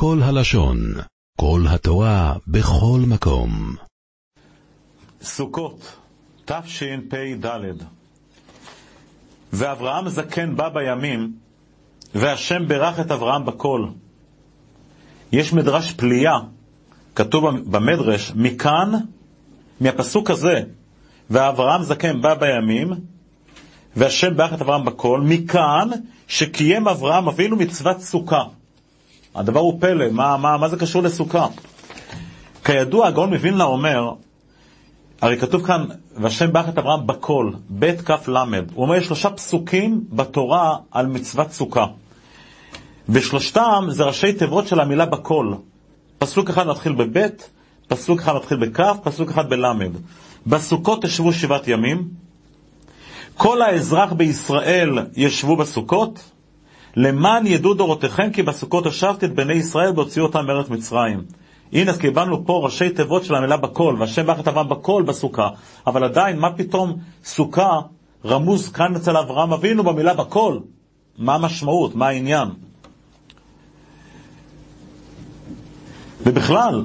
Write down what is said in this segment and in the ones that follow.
כל הלשון, כל התורה, בכל מקום. סוכות, תשפ"ד. ואברהם זקן בא בימים, והשם ברך את אברהם בכל. יש מדרש פליאה, כתוב במדרש, מכאן, מהפסוק הזה, ואברהם זקן בא בימים, והשם ברך את אברהם בכל, מכאן שקיים אברהם אבינו מצוות סוכה. הדבר הוא פלא, מה, מה, מה זה קשור לסוכה? כידוע, הגאון מווילנה אומר, הרי כתוב כאן, והשם ברך את אברהם בכל, ב' כ' ל', הוא אומר, יש שלושה פסוקים בתורה על מצוות סוכה. ושלושתם זה ראשי תיבות של המילה בכל. פסוק אחד מתחיל בבית, פסוק אחד מתחיל בכף, פסוק אחד בלמד. בסוכות תשבו שבעת ימים, כל האזרח בישראל ישבו בסוכות, למען ידעו דורותיכם כי בסוכות השבתי את בני ישראל והוציאו אותם מארץ מצרים. הנה, אז קיבלנו פה ראשי תיבות של המילה בכל, והשם ברך את אברהם בכל בסוכה, אבל עדיין, מה פתאום סוכה רמוז כאן אצל אברהם אבינו במילה בכל? מה המשמעות? מה העניין? ובכלל,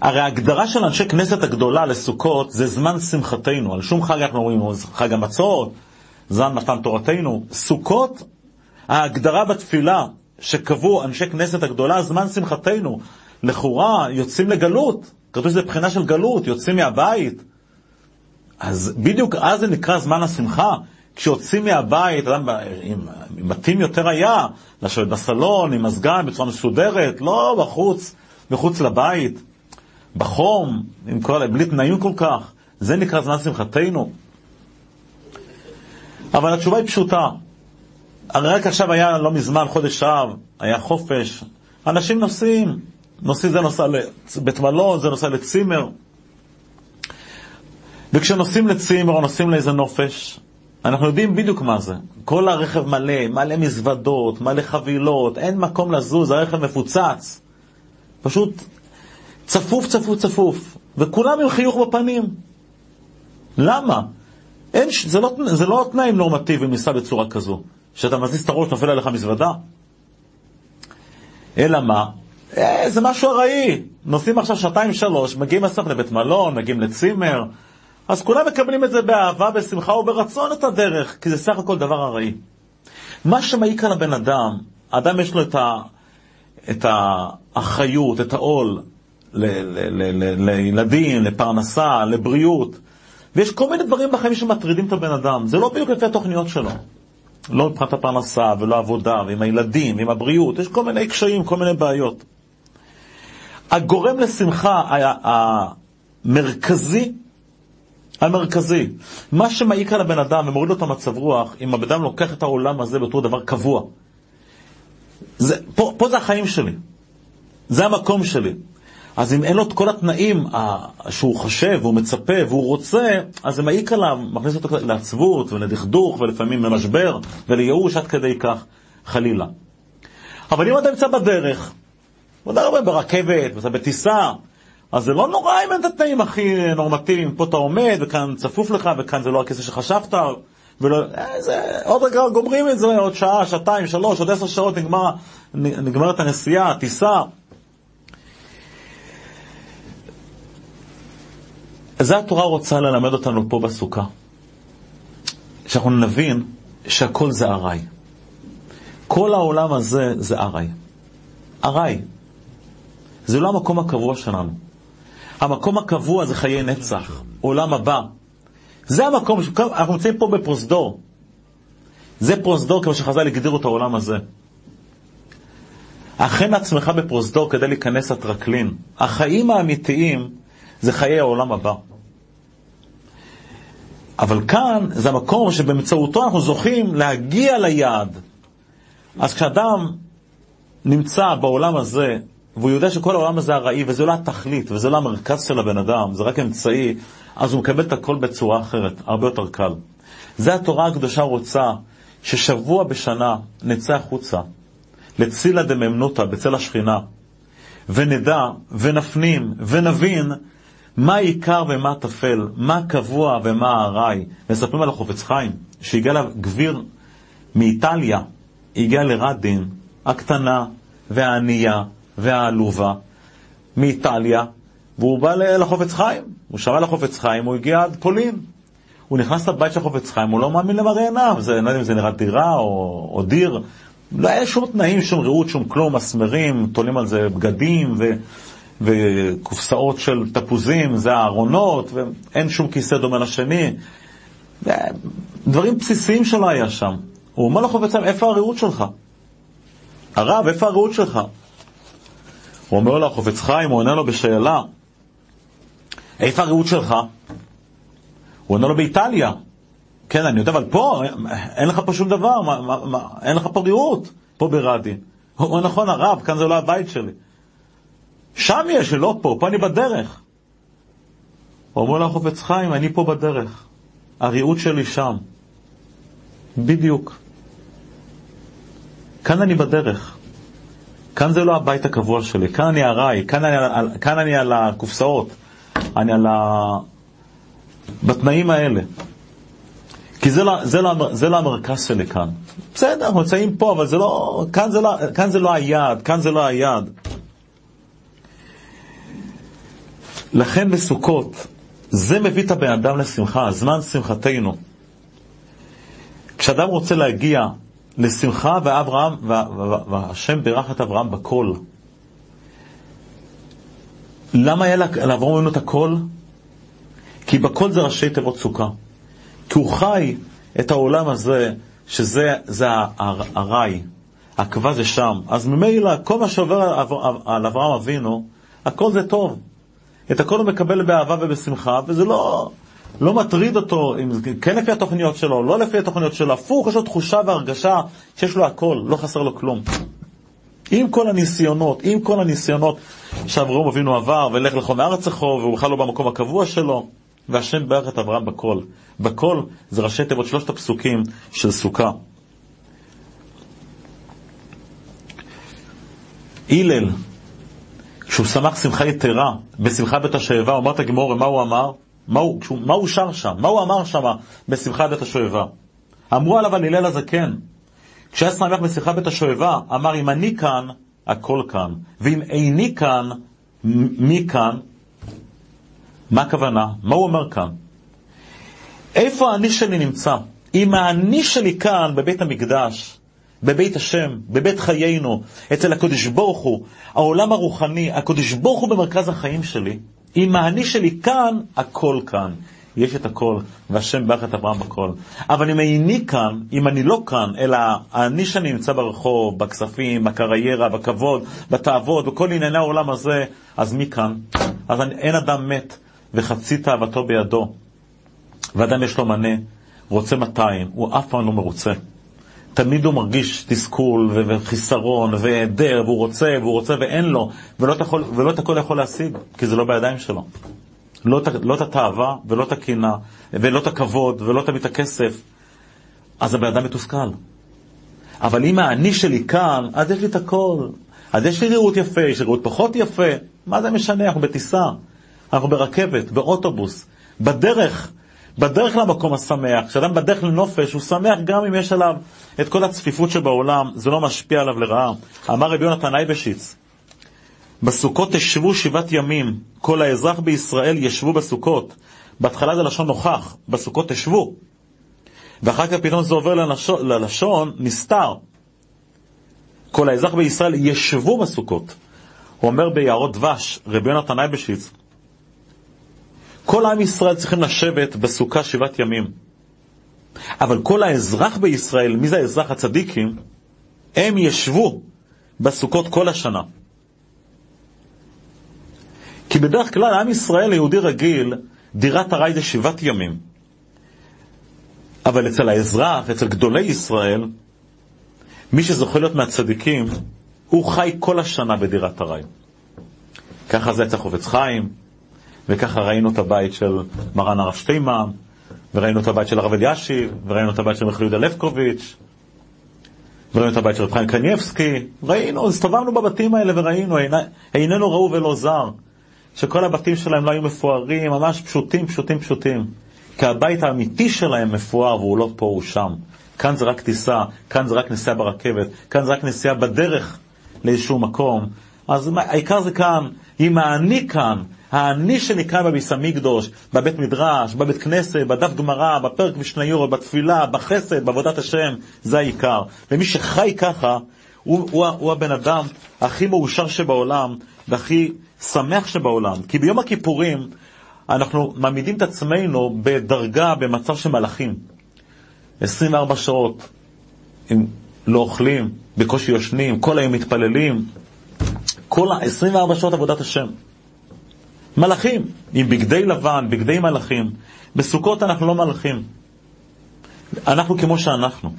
הרי ההגדרה של אנשי כנסת הגדולה לסוכות זה זמן שמחתנו. על שום חג אנחנו אומרים, חג המצות, זמן מתן תורתנו. סוכות, ההגדרה בתפילה שקבעו אנשי כנסת הגדולה, זמן שמחתנו. לכאורה יוצאים לגלות, כתוב שזה בחינה של גלות, יוצאים מהבית. אז בדיוק אז זה נקרא זמן השמחה. כשיוצאים מהבית, אדם עם, עם מתאים יותר היה, לשבת בסלון, עם מזגן, בצורה מסודרת, לא בחוץ, מחוץ לבית. בחום, עם כל, בלי תנאים כל כך, זה נקרא זמן שמחתנו. אבל התשובה היא פשוטה. הרי רק עכשיו היה, לא מזמן, חודש אב, היה חופש, אנשים נוסעים, נוסעים זה נוסע לבית מלון, זה נוסע לצימר. וכשנוסעים לצימר או נוסעים לאיזה נופש, אנחנו יודעים בדיוק מה זה. כל הרכב מלא, מלא מזוודות, מלא חבילות, אין מקום לזוז, הרכב מפוצץ. פשוט צפוף, צפוף, צפוף, וכולם עם חיוך בפנים. למה? אין, זה, לא, זה לא תנאים נורמטיביים לנסוע בצורה כזו, שאתה מזיז את הראש, נופל עליך מזוודה. אלא מה? אה, זה משהו ארעי. נוסעים עכשיו שעתיים שלוש, מגיעים בסוף לבית מלון, מגיעים לצימר, אז כולם מקבלים את זה באהבה, בשמחה וברצון את הדרך, כי זה סך הכל דבר ארעי. מה שמעיק על הבן אדם, האדם יש לו את, ה, את האחריות, את העול, לילדים, לפרנסה, לבריאות. ויש כל מיני דברים בחיים שמטרידים את הבן אדם. זה לא בדיוק לפי התוכניות שלו. לא מבחינת הפרנסה ולא עבודה, ועם הילדים, ועם הבריאות, יש כל מיני קשיים, כל מיני בעיות. הגורם לשמחה המרכזי, המרכזי, מה שמעיק על הבן אדם ומוריד לו את המצב רוח, אם הבן אדם לוקח את העולם הזה בתור דבר קבוע. זה, פה, פה זה החיים שלי, זה המקום שלי. אז אם אין לו את כל התנאים שהוא חושב והוא מצפה והוא רוצה, אז זה מעיק עליו, מכניס אותו לעצבות ולדכדוך ולפעמים למשבר ולייאוש עד כדי כך, חלילה. אבל אם אתה נמצא בדרך, ודאי הרבה ברכבת, ואתה בטיסה, אז זה לא נורא אם אין את התנאים הכי נורמטיביים. פה אתה עומד, וכאן צפוף לך, וכאן זה לא הכיסא שחשבת, ולא... איזה, עוד רגע גומרים את זה, עוד שעה, שעתיים, שלוש, עוד עשר שעות נגמר, נגמרת הנסיעה, הטיסה. זה התורה רוצה ללמד אותנו פה בסוכה. שאנחנו נבין שהכל זה ארעי. כל העולם הזה זה ארעי. ארעי. זה לא המקום הקבוע שלנו. המקום הקבוע זה חיי נצח, עולם הבא. זה המקום, אנחנו נמצאים פה בפרוזדור. זה פרוזדור כמו שחז"ל הגדירו את העולם הזה. הכן עצמך בפרוזדור כדי להיכנס לטרקלין. החיים האמיתיים זה חיי העולם הבא. אבל כאן זה המקום שבאמצעותו אנחנו זוכים להגיע ליעד. אז כשאדם נמצא בעולם הזה, והוא יודע שכל העולם הזה ארעי, וזה לא התכלית, וזה לא המרכז של הבן אדם, זה רק אמצעי, אז הוא מקבל את הכל בצורה אחרת, הרבה יותר קל. זה התורה הקדושה רוצה, ששבוע בשנה נצא החוצה, לצילה דממנותא, בצל השכינה, ונדע, ונפנים, ונבין מה עיקר ומה טפל, מה קבוע ומה ארעי. מספרים על החופץ חיים, שהגיע לה גביר מאיטליה, הגיע לרדין, הקטנה והענייה והעלובה מאיטליה, והוא בא לחופץ חיים. הוא שמע על החופץ חיים, הוא הגיע עד פולין. הוא נכנס לבית של החופץ חיים, הוא לא מאמין למראה עיניו, זה, לא יודע אם זה נראה דירה או, או דיר. לא היה שום תנאים, שום ראות, שום כלום, מסמרים, תולים על זה בגדים ו, וקופסאות של תפוזים, זה הארונות, ואין שום כיסא דומה לשני. דברים בסיסיים שלא היה שם. הוא אומר לחופץ חיים, איפה הרעות שלך? הרב, איפה הרעות שלך? הוא אומר לו, החופץ חיים, הוא עונה לו בשאלה, איפה הרעות שלך? הוא עונה לו באיטליה. כן, אני יודע, אבל פה, אין לך פה שום דבר, מה, מה, מה, אין לך פה רעות, פה ברדי. הוא אומר, נכון, הרב, כאן זה לא הבית שלי. שם יש, לא פה, פה אני בדרך. אומר לו, החופץ חיים, אני פה בדרך. הריהוט שלי שם. בדיוק. כאן אני בדרך. כאן זה לא הבית הקבוע שלי, כאן אני ארעי, כאן, כאן אני על הקופסאות, אני על ה... בתנאים האלה. כי זה לא, זה, לא, זה לא המרכז שלי כאן. בסדר, אנחנו נמצאים פה, אבל זה לא, כאן, זה לא, כאן זה לא היעד, כאן זה לא היעד. לכן בסוכות, זה מביא את הבן אדם לשמחה, זמן שמחתנו. כשאדם רוצה להגיע לשמחה ואברהם, והשם בירך את אברהם בכל. למה היה לאברהם אבינו את הכל? כי בכל זה ראשי תיבות סוכה. כי הוא חי את העולם הזה, שזה זה הרי, העקבה זה שם. אז ממילא, כל מה שעובר על אברהם אבינו, הכל זה טוב. את הכל הוא מקבל באהבה ובשמחה, וזה לא, לא מטריד אותו, אם זה כן לפי התוכניות שלו, לא לפי התוכניות שלו, הפוך, יש לו תחושה והרגשה שיש לו הכל, לא חסר לו כלום. עם כל הניסיונות, עם כל הניסיונות שאברהם אבינו עבר, ולך לך מארץ לכו, והוא בכלל לא במקום הקבוע שלו, והשם ברך את אברהם בכל. בכל זה ראשי תיבות שלושת הפסוקים של סוכה. הלל, כשהוא שמח שמחה יתרה, בשמחה בית אמר את הגמור, מה הוא אמר? מה הוא, מה הוא שר שם? מה הוא אמר שם בשמחה בית השואבה? אמרו עליו על הלל הזקן, כשהיה שמח בשמחה בית השואבה, אמר אם אני כאן, הכל כאן, ואם איני כאן, מי כאן? מה הכוונה? מה הוא אומר כאן? איפה האני שלי נמצא? אם האני שלי כאן, בבית המקדש, בבית השם, בבית חיינו, אצל הקדוש ברוך הוא, העולם הרוחני, הקדוש ברוך הוא במרכז החיים שלי, אם האני שלי כאן, הכל כאן. יש את הכל, והשם ברך את אברהם בכל. אבל אם איני כאן, אם אני לא כאן, אלא אני שאני נמצא ברחוב, בכספים, בקריירה, בכבוד, בתאוות, בכל ענייני העולם הזה, אז מי כאן? אז אני, אין אדם מת וחצי תאוותו בידו, ואדם יש לו מנה, רוצה 200, הוא אף פעם לא מרוצה. תמיד הוא מרגיש תסכול וחיסרון והיעדר, והוא רוצה, והוא רוצה ואין לו, ולא את, הכל, ולא את הכל יכול להשיג, כי זה לא בידיים שלו. לא, לא את התאווה, ולא את הקנאה, ולא את הכבוד, ולא תמיד את הכסף. אז הבן אדם מתוסכל. אבל אם האני שלי כאן, אז יש לי את הכל. אז יש לי ראות יפה, יש לי ראות פחות יפה. מה זה משנה? אנחנו בטיסה, אנחנו ברכבת, באוטובוס, בדרך. בדרך למקום השמח, כשאדם בדרך לנופש, הוא שמח גם אם יש עליו את כל הצפיפות שבעולם, זה לא משפיע עליו לרעה. אמר רבי יונתן אייבשיץ, בסוכות תשבו שבעת ימים, כל האזרח בישראל ישבו בסוכות. בהתחלה זה לשון נוכח, בסוכות תשבו. ואחר כך פתאום זה עובר ללשון, ללשון נסתר. כל האזרח בישראל ישבו בסוכות. הוא אומר ביערות דבש, רבי יונתן אייבשיץ, כל עם ישראל צריכים לשבת בסוכה שבעת ימים. אבל כל האזרח בישראל, מי זה האזרח הצדיקים? הם ישבו בסוכות כל השנה. כי בדרך כלל עם ישראל היהודי רגיל, דירת ארעי זה שבעת ימים. אבל אצל האזרח, אצל גדולי ישראל, מי שזוכה להיות מהצדיקים, הוא חי כל השנה בדירת ארעי. ככה זה אצל חובץ חיים, וככה ראינו את הבית של מרן הרב שטיימן, וראינו את הבית של הרב אלישיב, וראינו את הבית של מיכאל יהודה לבקוביץ', וראינו את הבית של רב חיים קניבסקי, ראינו, הסתובבנו בבתים האלה וראינו, איננו ראו ולא זר, שכל הבתים שלהם לא היו מפוארים, ממש פשוטים, פשוטים, פשוטים. כי הבית האמיתי שלהם מפואר והוא לא פה, הוא שם. כאן זה רק טיסה, כאן זה רק נסיעה ברכבת, כאן זה רק נסיעה בדרך לאיזשהו מקום, אז העיקר זה כאן, אם האני כאן, האני שנקרא בביס המקדוש, בבית מדרש, בבית כנסת, בדף גמרא, בפרק משניות, בתפילה, בחסד, בעבודת השם, זה העיקר. ומי שחי ככה, הוא, הוא, הוא הבן אדם הכי מאושר שבעולם, והכי שמח שבעולם. כי ביום הכיפורים אנחנו מעמידים את עצמנו בדרגה, במצב של מלאכים. 24 שעות, אם לא אוכלים, בקושי יושנים, כל היום מתפללים, כל ה-24 שעות עבודת השם. מלאכים, עם בגדי לבן, בגדי מלאכים. בסוכות אנחנו לא מלאכים. אנחנו כמו שאנחנו.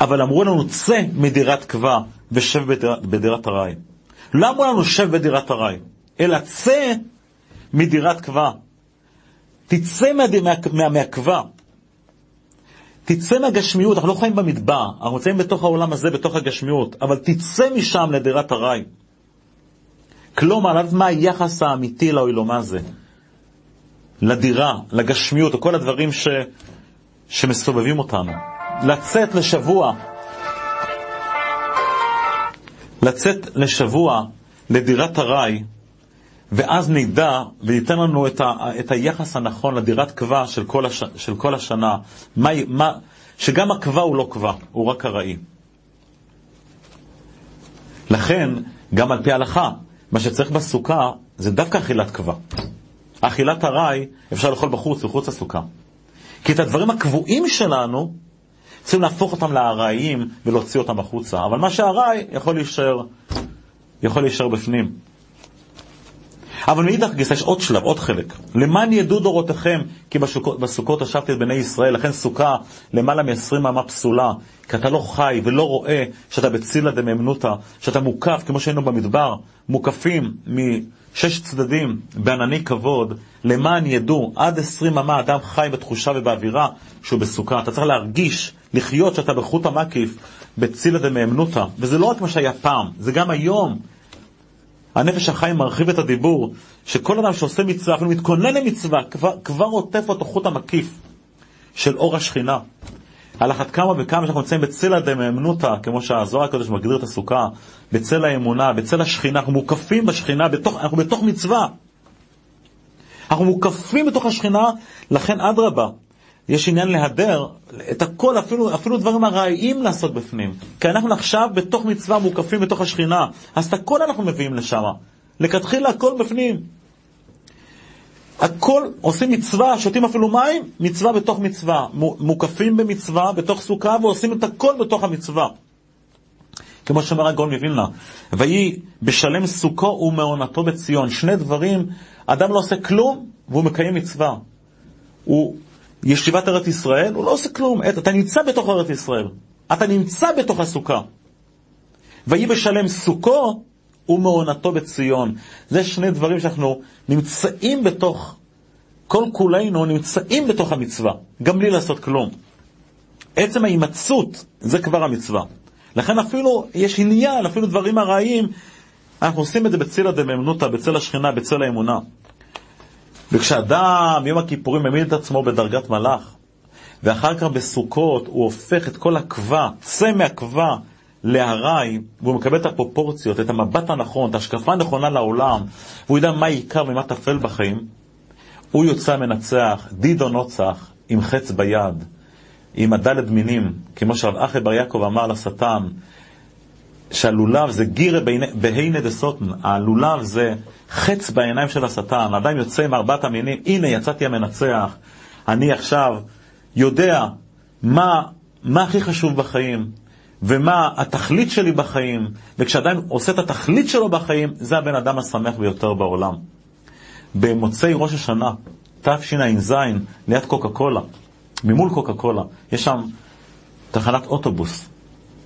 אבל אמרו לנו, צא מדירת קבע ושב בדירת, ארעי. לא אמרו לנו, שב בדירת ארעי, אלא צא מדירת קבע. תצא מהקבע. מה, תצא מהגשמיות, אנחנו לא חיים במדבר, אנחנו נמצאים בתוך העולם הזה, בתוך הגשמיות, אבל תצא משם לדירת ארעי. כלומר, לדעת מה היחס האמיתי לאוילום הזה, לדירה, לגשמיות, לכל הדברים ש... שמסובבים אותנו. לצאת לשבוע, לצאת לשבוע לדירת ארעי, ואז נדע וייתן לנו את, ה, את היחס הנכון לדירת קבע של כל, הש, של כל השנה, מה, מה, שגם הקבע הוא לא קבע, הוא רק ארעי. לכן, גם על פי ההלכה, מה שצריך בסוכה זה דווקא אכילת קבע. אכילת ארעי אפשר לאכול בחוץ, מחוץ לסוכה. כי את הדברים הקבועים שלנו, צריכים להפוך אותם לארעיים ולהוציא אותם החוצה. אבל מה שארעי יכול להישאר, יכול להישאר בפנים. אבל מאידך גיסא יש עוד שלב, עוד חלק. למען ידעו דורותיכם, כי בסוכות, בסוכות השבתי את בני ישראל, לכן סוכה למעלה מ-20 אמה פסולה, כי אתה לא חי ולא רואה שאתה בצילה דממנותא, שאתה מוקף, כמו שהיינו במדבר, מוקפים משש צדדים בענני כבוד, למען ידעו, עד 20 אמה אדם חי בתחושה ובאווירה שהוא בסוכה. אתה צריך להרגיש, לחיות שאתה בחוט המקיף, בצילה דמאמנותא. וזה לא רק מה שהיה פעם, זה גם היום. הנפש החיים מרחיב את הדיבור, שכל אדם שעושה מצווה, אפילו מתכונן למצווה, כבר, כבר עוטף אותו חוט המקיף של אור השכינה. על אחת כמה וכמה שאנחנו נמצאים בצל הדמאמנותא, כמו שהזוהר הקדוש מגדיר את הסוכה, בצל האמונה, בצל השכינה, אנחנו מוקפים בשכינה, בתוך, אנחנו בתוך מצווה. אנחנו מוקפים בתוך השכינה, לכן אדרבה, יש עניין להדר את הכל, אפילו, אפילו דברים ארעיים לעשות בפנים. כי אנחנו עכשיו בתוך מצווה מוקפים בתוך השכינה, אז את הכל אנחנו מביאים לשם. לכתחילה הכל בפנים. הכל, עושים מצווה, שותים אפילו מים, מצווה בתוך מצווה. מוקפים במצווה, בתוך סוכה, ועושים את הכל בתוך המצווה. כמו שאומר הגאון מווילנה, ויהי בשלם סוכו ומעונתו בציון. שני דברים, אדם לא עושה כלום והוא מקיים מצווה. הוא ישיבת ארץ ישראל, הוא לא עושה כלום. אתה נמצא בתוך ארץ ישראל. אתה נמצא בתוך הסוכה. ויהי בשלם סוכו ומעונתו בציון. זה שני דברים שאנחנו נמצאים בתוך, כל כולנו נמצאים בתוך המצווה, גם בלי לעשות כלום. עצם ההימצאות, זה כבר המצווה. לכן אפילו יש עניין, אפילו דברים ארעיים, אנחנו עושים את זה בצילא דממנותא, בצל השכינה, בצל האמונה. וכשאדם ביום הכיפורים העמיד את עצמו בדרגת מלאך, ואחר כך בסוכות הוא הופך את כל הקבע, צא מהקבע להרי, והוא מקבל את הפרופורציות, את המבט הנכון, את ההשקפה הנכונה לעולם, והוא יודע מה עיקר ומה טפל בחיים, הוא יוצא מנצח, דידו נוצח, עם חץ ביד, עם הדלת מינים, כמו שרב אחי בר יעקב אמר לשטן, שהלולב זה גירה בהינה דסוטן, הלולב זה חץ בעיניים של השטן, האדם יוצא עם ארבעת המינים, הנה יצאתי המנצח, אני עכשיו יודע מה, מה הכי חשוב בחיים, ומה התכלית שלי בחיים, וכשאדם עושה את התכלית שלו בחיים, זה הבן אדם השמח ביותר בעולם. במוצאי ראש השנה, תשע"ז, ליד קוקה קולה, ממול קוקה קולה, יש שם תחנת אוטובוס,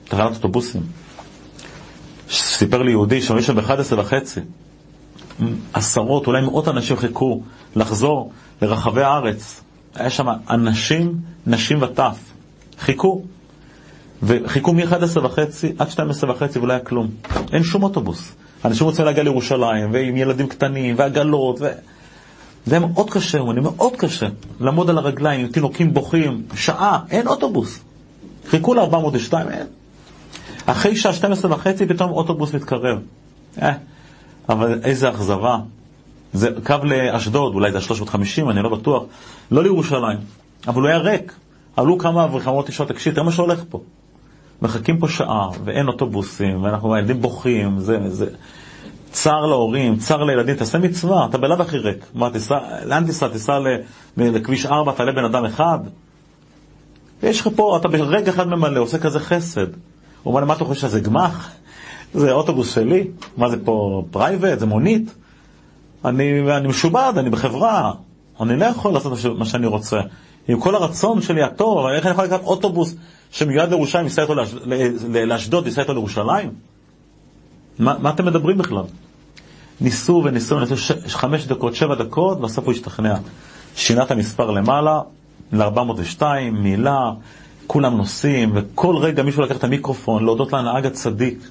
תחנת אוטובוסים. סיפר לי יהודי שהוא שם ב-11 וחצי, עשרות, אולי מאות אנשים חיכו לחזור לרחבי הארץ. היה שם אנשים, נשים וטף. חיכו. וחיכו מ-11 וחצי עד 12 וחצי ולא היה כלום. אין שום אוטובוס. אנשים רוצים להגיע לירושלים, ועם ילדים קטנים, ועגלות, ו... זה היה מאוד קשה, הוא מאוד קשה. לעמוד על הרגליים עם תינוקים בוכים, שעה, אין אוטובוס. חיכו ל-402, אין. אחרי שעה 12 וחצי פתאום אוטובוס מתקרב. אה, אבל איזה אכזבה. זה קו לאשדוד, אולי זה 350, אני לא בטוח, לא לירושלים, אבל הוא היה ריק. עלו כמה אברכים, אמרתי לשאול, תקשיב, תראה מה שהולך פה. מחכים פה שעה, ואין אוטובוסים, ואנחנו, הילדים בוכים, זה, זה... צר להורים, צר לילדים, תעשה מצווה, אתה בלאו הכי ריק. מה, תיסע, לאן תיסע? תיסע לכביש 4, תעלה בן אדם אחד? יש לך פה, אתה ברגע אחד ממלא, עושה כזה חסד. הוא אומר לי, מה אתה חושב שזה גמ"ח? זה אוטובוס שלי? מה זה פה private? זה מונית? אני, אני משועבד, אני בחברה, אני לא יכול לעשות מה שאני רוצה. עם כל הרצון שלי הטוב, איך אני יכול לקחת אוטובוס שמיועד לירושלים, ייסע איתו לאשדוד, ייסע איתו לירושלים? מה, מה אתם מדברים בכלל? ניסו וניסו, ניסו ש... חמש דקות, שבע דקות, בסוף הוא השתכנע. שינה את המספר למעלה, ל-402, מילה, כולם נוסעים, וכל רגע מישהו לקח את המיקרופון להודות לנהג הצדיק.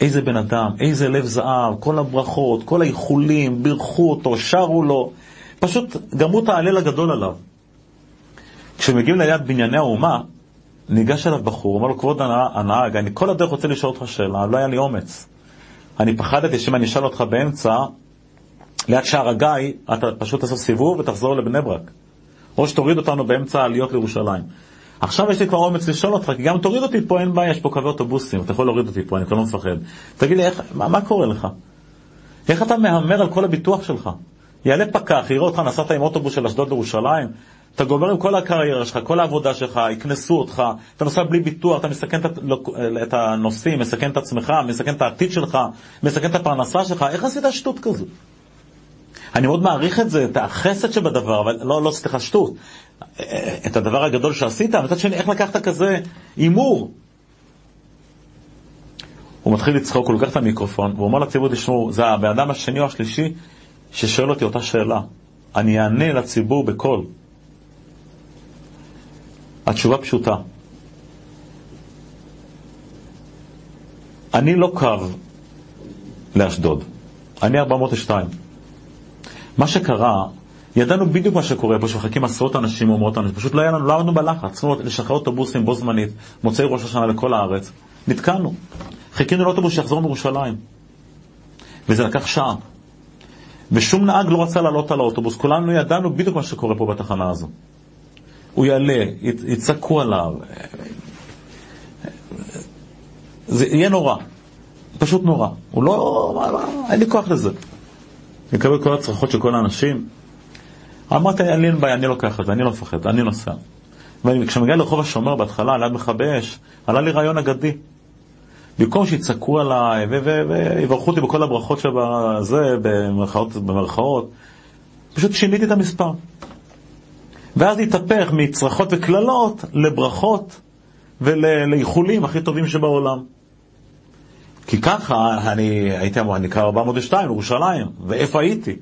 איזה בן אדם, איזה לב זהב, כל הברכות, כל האיחולים, בירכו אותו, שרו לו, פשוט גמרו את ההלל הגדול עליו. כשמגיעים ליד בנייני האומה, ניגש אליו בחור, אומר לו, כבוד הנהג, אני כל הדרך רוצה לשאול אותך שאלה, לא היה לי אומץ. אני פחדתי שאם אני אשאל אותך באמצע, ליד שער הגיא, אתה פשוט תעשה סיבוב ותחזור לבני ברק. או שתוריד אותנו באמצע העליות לירושלים. עכשיו יש לי כבר אומץ לשאול אותך, כי גם תוריד אותי פה, אין בעיה, יש פה קווי אוטובוסים, אתה יכול להוריד אותי פה, אני כבר לא מפחד. תגיד לי, איך, מה, מה קורה לך? איך אתה מהמר על כל הביטוח שלך? יעלה פקח, יראה אותך, נסעת עם אוטובוס של אשדוד לירושלים, אתה גומר עם כל הקריירה שלך, כל העבודה שלך, יקנסו אותך, אתה נוסע בלי ביטוח, אתה מסכן את הנוסעים, מסכן את עצמך, מסכן את העתיד שלך, מסכן את הפרנסה שלך, איך עשית שטות כזו? אני מאוד מעריך את זה, את החסד שבדבר, אבל לא, לא, סליחה, שטות. את הדבר הגדול שעשית, מצד שני, איך לקחת כזה הימור? הוא מתחיל לצחוק, הוא לוקח את המיקרופון, והוא אומר לציבור, תשמעו, זה הבן אדם השני או השלישי ששואל אותי אותה שאלה. אני אענה לציבור בקול. התשובה פשוטה. אני לא קו לאשדוד, אני 402. מה שקרה, ידענו בדיוק מה שקורה פה, שמחכים עשרות אנשים או אנשים, פשוט לא היה לנו, לא עמדנו בלחץ, צריכים לשחרר אוטובוסים בו זמנית, מוצאי ראש השנה לכל הארץ, נתקענו. חיכינו לאוטובוס שיחזור מירושלים. וזה לקח שעה. ושום נהג לא רצה לעלות על האוטובוס, כולנו ידענו בדיוק מה שקורה פה בתחנה הזו. הוא יעלה, יצעקו עליו. זה יהיה נורא, פשוט נורא. הוא לא, אין לי כוח לזה. יקבל כל הצרחות של כל האנשים. אמרתי, אין לי בעיה, אני לוקח את זה, אני לא מפחד, אני נוסע. וכשמגיע לרחוב השומר בהתחלה, ליד מכבי אש, עלה לי רעיון אגדי. במקום שיצעקו עליי ויברכו אותי בכל הברכות שבזה, במרכאות, במרכאות, פשוט שיניתי את המספר. ואז התהפך מצרחות וקללות לברכות ולאיחולים הכי טובים שבעולם. כי ככה אני הייתי אמור, אני קרא 402, ירושלים, ואיפה הייתי?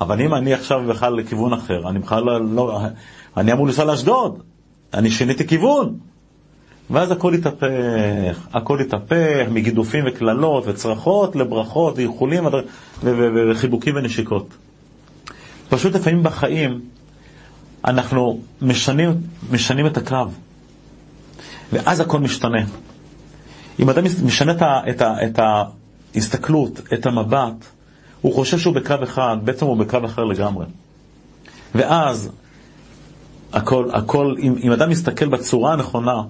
אבל אם אני עכשיו בכלל לכיוון אחר, אני בכלל לא, לא אני אמור לנסוע לאשדוד, אני שיניתי כיוון. ואז הכל התהפך, הכל התהפך מגידופים וקללות וצרחות לברכות ואיחולים וחיבוקים ונשיקות. פשוט לפעמים בחיים אנחנו משנים, משנים את הקו, ואז הכל משתנה. אם אדם משנה את, ההסתכלות, את המבט, הוא חושב שהוא בקו אחד, בעצם הוא בקו אחר לגמרי. ואז הכל, הכל אם, אם אדם מסתכל בצורה הנכונה,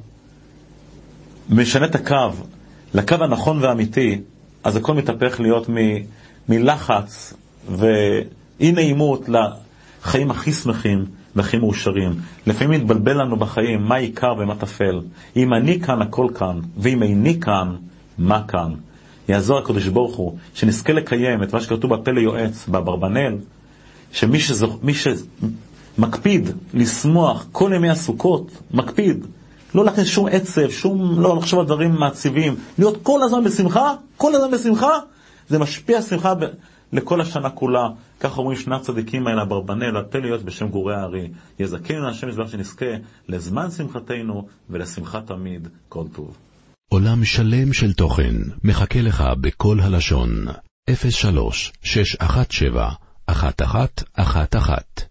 משנה את הקו לקו הנכון והאמיתי, אז הכל מתהפך להיות מ, מלחץ ואי נעימות לחיים הכי שמחים והכי מאושרים. לפעמים מתבלבל לנו בחיים מה עיקר ומה טפל. אם אני כאן, הכל כאן, ואם איני כאן, מה כאן? יעזור הקדוש ברוך הוא, שנזכה לקיים את מה שכתוב בפה ליועץ, באברבנאל, שמי שזוכ... שמקפיד לשמוח כל ימי הסוכות, מקפיד, לא להכניס שום עצב, שום, לא לחשוב על דברים מעציבים, להיות כל הזמן בשמחה, כל הזמן בשמחה, זה משפיע שמחה. לכל השנה כולה. כך אומרים שני הצדיקים האלה, אברבנאל, להיות בשם גורי הארי. יזכנו השם יזבח שנזכה לזמן שמחתנו ולשמחה תמיד, כל טוב. עולם שלם של תוכן מחכה לך בכל הלשון, 03 617 1111